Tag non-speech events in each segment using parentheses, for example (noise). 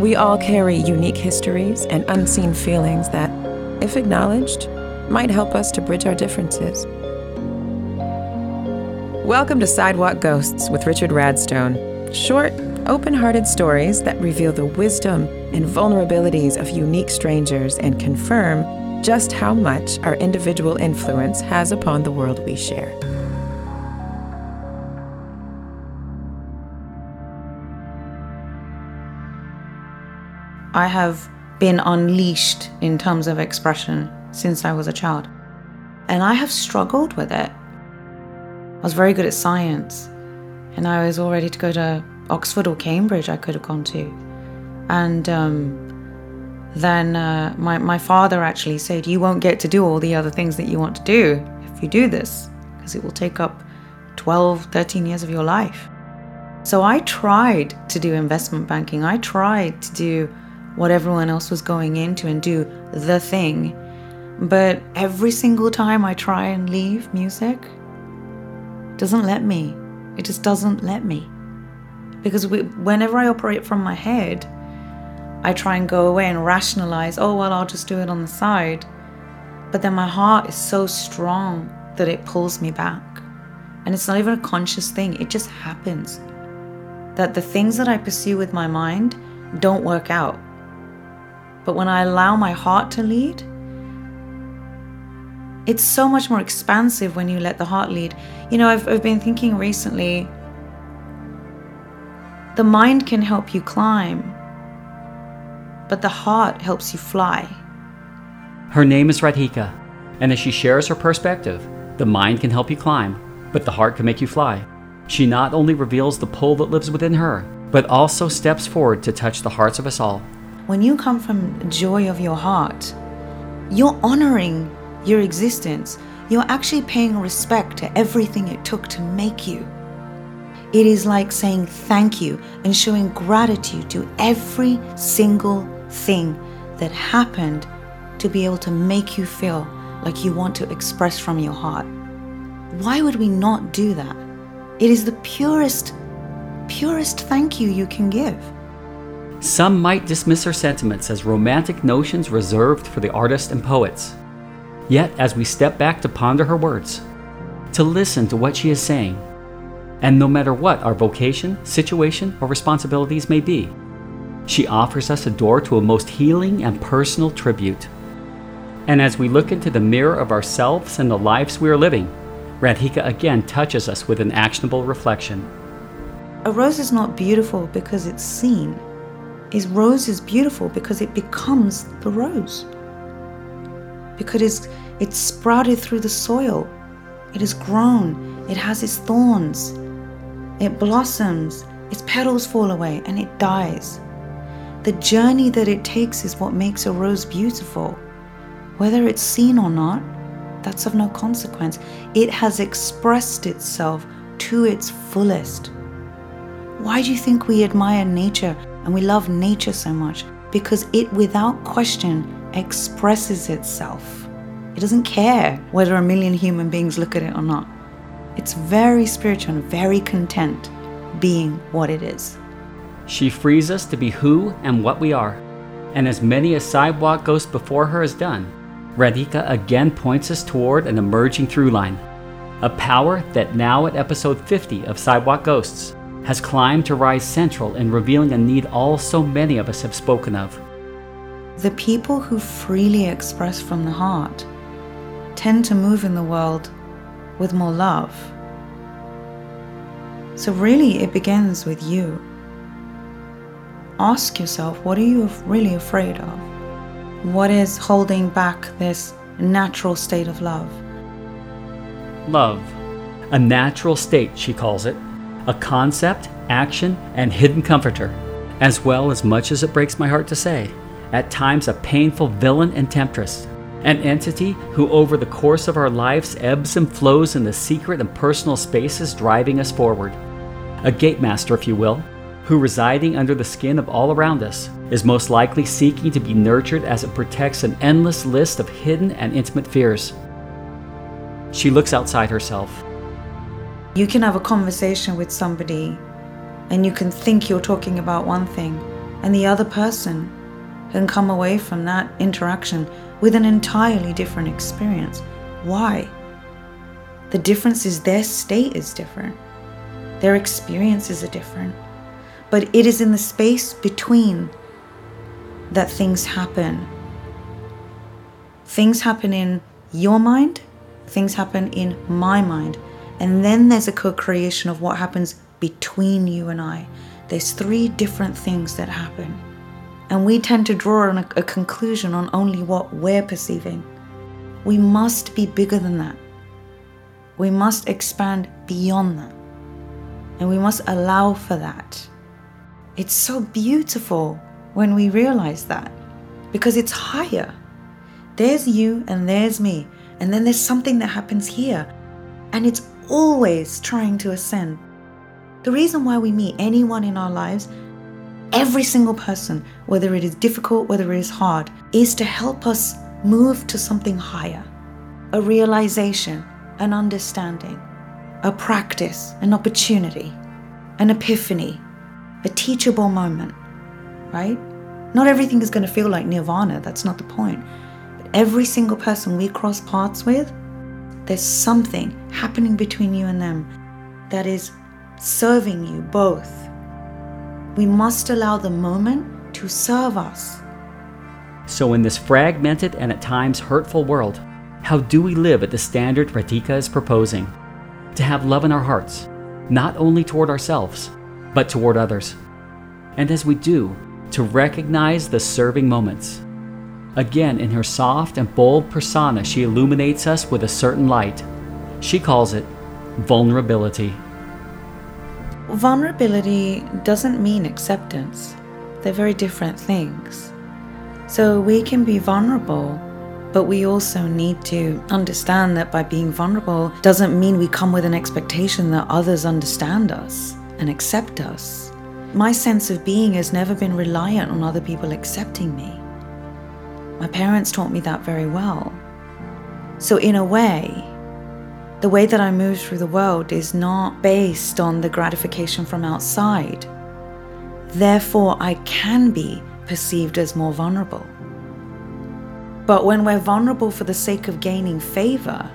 We all carry unique histories and unseen feelings that, if acknowledged, might help us to bridge our differences. Welcome to Sidewalk Ghosts with Richard Radstone. Short, open hearted stories that reveal the wisdom and vulnerabilities of unique strangers and confirm just how much our individual influence has upon the world we share. I have been unleashed in terms of expression since I was a child. And I have struggled with it. I was very good at science, and I was all ready to go to Oxford or Cambridge, I could have gone to. And um, then uh, my, my father actually said, You won't get to do all the other things that you want to do if you do this, because it will take up 12, 13 years of your life. So I tried to do investment banking, I tried to do what everyone else was going into and do the thing. But every single time I try and leave music, doesn't let me. It just doesn't let me. Because we, whenever I operate from my head, I try and go away and rationalize, oh, well, I'll just do it on the side. But then my heart is so strong that it pulls me back. And it's not even a conscious thing, it just happens. That the things that I pursue with my mind don't work out. But when I allow my heart to lead, it's so much more expansive when you let the heart lead. You know, I've, I've been thinking recently the mind can help you climb, but the heart helps you fly. Her name is Radhika, and as she shares her perspective, the mind can help you climb, but the heart can make you fly. She not only reveals the pull that lives within her, but also steps forward to touch the hearts of us all. When you come from joy of your heart, you're honoring your existence. You're actually paying respect to everything it took to make you. It is like saying thank you and showing gratitude to every single thing that happened to be able to make you feel like you want to express from your heart. Why would we not do that? It is the purest, purest thank you you can give. Some might dismiss her sentiments as romantic notions reserved for the artists and poets. Yet, as we step back to ponder her words, to listen to what she is saying, and no matter what our vocation, situation, or responsibilities may be, she offers us a door to a most healing and personal tribute. And as we look into the mirror of ourselves and the lives we are living, Radhika again touches us with an actionable reflection. A rose is not beautiful because it's seen, is rose is beautiful because it becomes the rose. Because it's, it's sprouted through the soil. It has grown. It has its thorns. It blossoms. Its petals fall away and it dies. The journey that it takes is what makes a rose beautiful. Whether it's seen or not, that's of no consequence. It has expressed itself to its fullest. Why do you think we admire nature and we love nature so much because it, without question, expresses itself. It doesn't care whether a million human beings look at it or not. It's very spiritual and very content being what it is. She frees us to be who and what we are. And as many a sidewalk ghost before her has done, Radhika again points us toward an emerging through line. A power that now at episode 50 of Sidewalk Ghosts has climbed to rise central in revealing a need all so many of us have spoken of. The people who freely express from the heart tend to move in the world with more love. So, really, it begins with you. Ask yourself what are you really afraid of? What is holding back this natural state of love? Love. A natural state, she calls it, a concept, action, and hidden comforter, as well as much as it breaks my heart to say, at times a painful villain and temptress, an entity who over the course of our lives ebbs and flows in the secret and personal spaces driving us forward. A gate master, if you will, who residing under the skin of all around us is most likely seeking to be nurtured as it protects an endless list of hidden and intimate fears. She looks outside herself you can have a conversation with somebody and you can think you're talking about one thing, And the other person can come away from that interaction with an entirely different experience. Why? The difference is their state is different, their experiences are different. But it is in the space between that things happen. Things happen in your mind, things happen in my mind, and then there's a co creation of what happens between you and I. There's three different things that happen. And we tend to draw a, a conclusion on only what we're perceiving. We must be bigger than that. We must expand beyond that. And we must allow for that. It's so beautiful when we realize that because it's higher. There's you and there's me. And then there's something that happens here. And it's always trying to ascend. The reason why we meet anyone in our lives every single person, whether it is difficult, whether it is hard, is to help us move to something higher a realization, an understanding, a practice, an opportunity, an epiphany, a teachable moment, right? Not everything is going to feel like nirvana, that's not the point. But every single person we cross paths with, there's something happening between you and them that is serving you both we must allow the moment to serve us. So, in this fragmented and at times hurtful world, how do we live at the standard Radhika is proposing? To have love in our hearts, not only toward ourselves, but toward others. And as we do, to recognize the serving moments. Again, in her soft and bold persona, she illuminates us with a certain light. She calls it vulnerability. Vulnerability doesn't mean acceptance, they're very different things. So we can be vulnerable, but we also need to understand that by being vulnerable doesn't mean we come with an expectation that others understand us and accept us. My sense of being has never been reliant on other people accepting me. My parents taught me that very well. So, in a way, the way that I move through the world is not based on the gratification from outside. Therefore, I can be perceived as more vulnerable. But when we're vulnerable for the sake of gaining favor,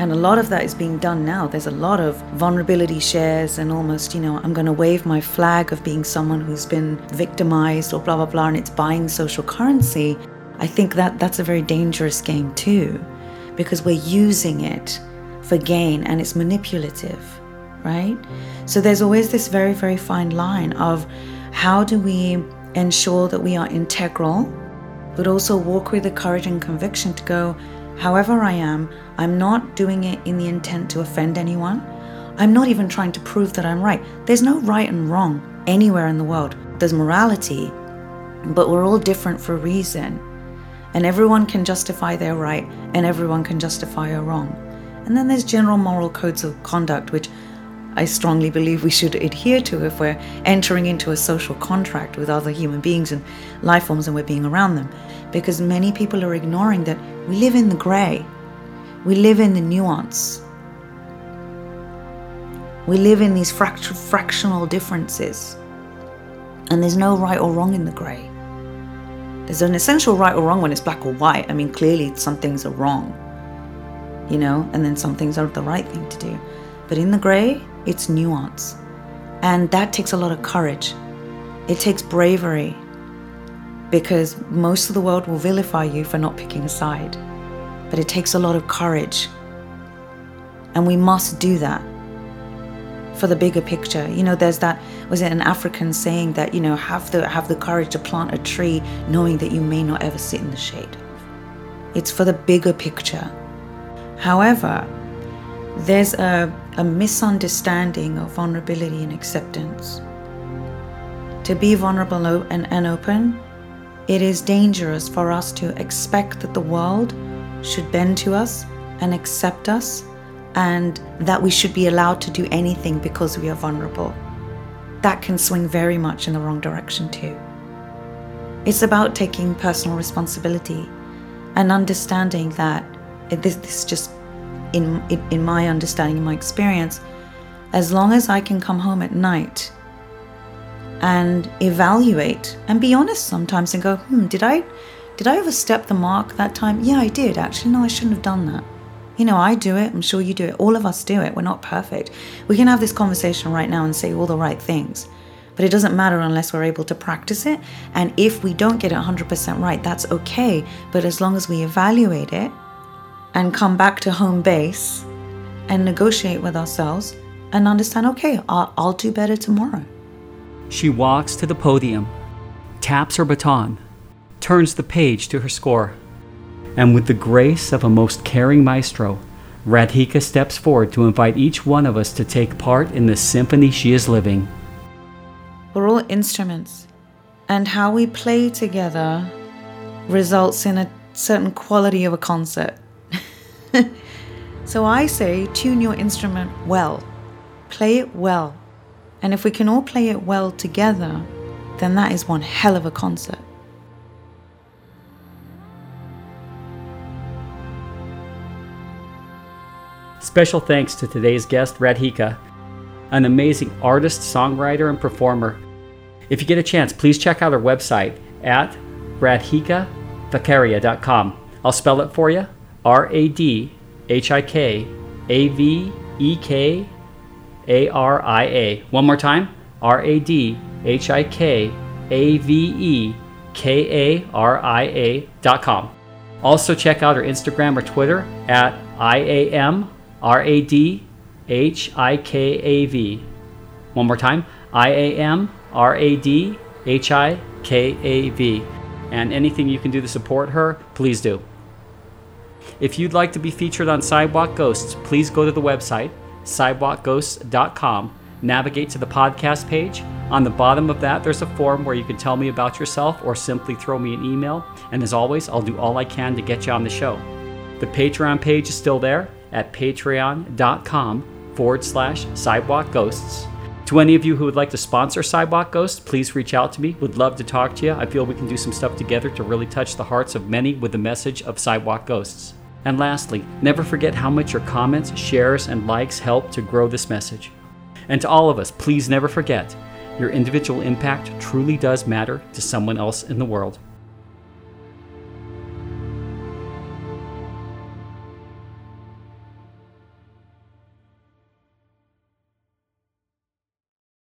and a lot of that is being done now. There's a lot of vulnerability shares, and almost, you know, I'm going to wave my flag of being someone who's been victimized or blah, blah, blah, and it's buying social currency. I think that that's a very dangerous game, too because we're using it for gain and it's manipulative, right? So there's always this very, very fine line of how do we ensure that we are integral, but also walk with the courage and conviction to go, however I am, I'm not doing it in the intent to offend anyone. I'm not even trying to prove that I'm right. There's no right and wrong anywhere in the world. There's morality, but we're all different for a reason and everyone can justify their right and everyone can justify a wrong. And then there's general moral codes of conduct, which I strongly believe we should adhere to if we're entering into a social contract with other human beings and life forms and we're being around them. Because many people are ignoring that we live in the grey, we live in the nuance, we live in these fract- fractional differences, and there's no right or wrong in the grey. There's an essential right or wrong when it's black or white. I mean, clearly some things are wrong, you know, and then some things are the right thing to do. But in the gray, it's nuance. And that takes a lot of courage. It takes bravery because most of the world will vilify you for not picking a side. But it takes a lot of courage. And we must do that for the bigger picture. You know, there's that was it an African saying that you know have the have the courage to plant a tree, knowing that you may not ever sit in the shade. It's for the bigger picture. However, there's a, a misunderstanding of vulnerability and acceptance. To be vulnerable and, and open, it is dangerous for us to expect that the world should bend to us and accept us and that we should be allowed to do anything because we are vulnerable. That can swing very much in the wrong direction, too. It's about taking personal responsibility and understanding that this, this just in, in, in my understanding, in my experience, as long as I can come home at night and evaluate and be honest sometimes and go, hmm, did I did I overstep the mark that time? Yeah, I did. Actually, no, I shouldn't have done that. You know, I do it. I'm sure you do it. All of us do it. We're not perfect. We can have this conversation right now and say all the right things. But it doesn't matter unless we're able to practice it. And if we don't get it 100% right, that's okay. But as long as we evaluate it and come back to home base and negotiate with ourselves and understand, okay, I'll, I'll do better tomorrow. She walks to the podium, taps her baton, turns the page to her score, and with the grace of a most caring maestro, Radhika steps forward to invite each one of us to take part in the symphony she is living. We're all instruments, and how we play together results in a certain quality of a concert. (laughs) so I say, tune your instrument well, play it well. And if we can all play it well together, then that is one hell of a concert. Special thanks to today's guest, Radhika, an amazing artist, songwriter, and performer. If you get a chance, please check out her website at radhikavekaria.com. I'll spell it for you R A D H I K A V E K A R I A. One more time R A D H I K A V E K A R I A dot com. Also, check out her Instagram or Twitter at I A M R A D H I K A V. One more time I A M R A D H I K A V. And anything you can do to support her, please do. If you'd like to be featured on Sidewalk Ghosts, please go to the website, sidewalkghosts.com, navigate to the podcast page. On the bottom of that, there's a form where you can tell me about yourself or simply throw me an email. And as always, I'll do all I can to get you on the show. The Patreon page is still there at patreon.com forward slash sidewalk ghosts. To any of you who would like to sponsor Sidewalk Ghosts, please reach out to me. Would love to talk to you. I feel we can do some stuff together to really touch the hearts of many with the message of Sidewalk Ghosts. And lastly, never forget how much your comments, shares, and likes help to grow this message. And to all of us, please never forget your individual impact truly does matter to someone else in the world.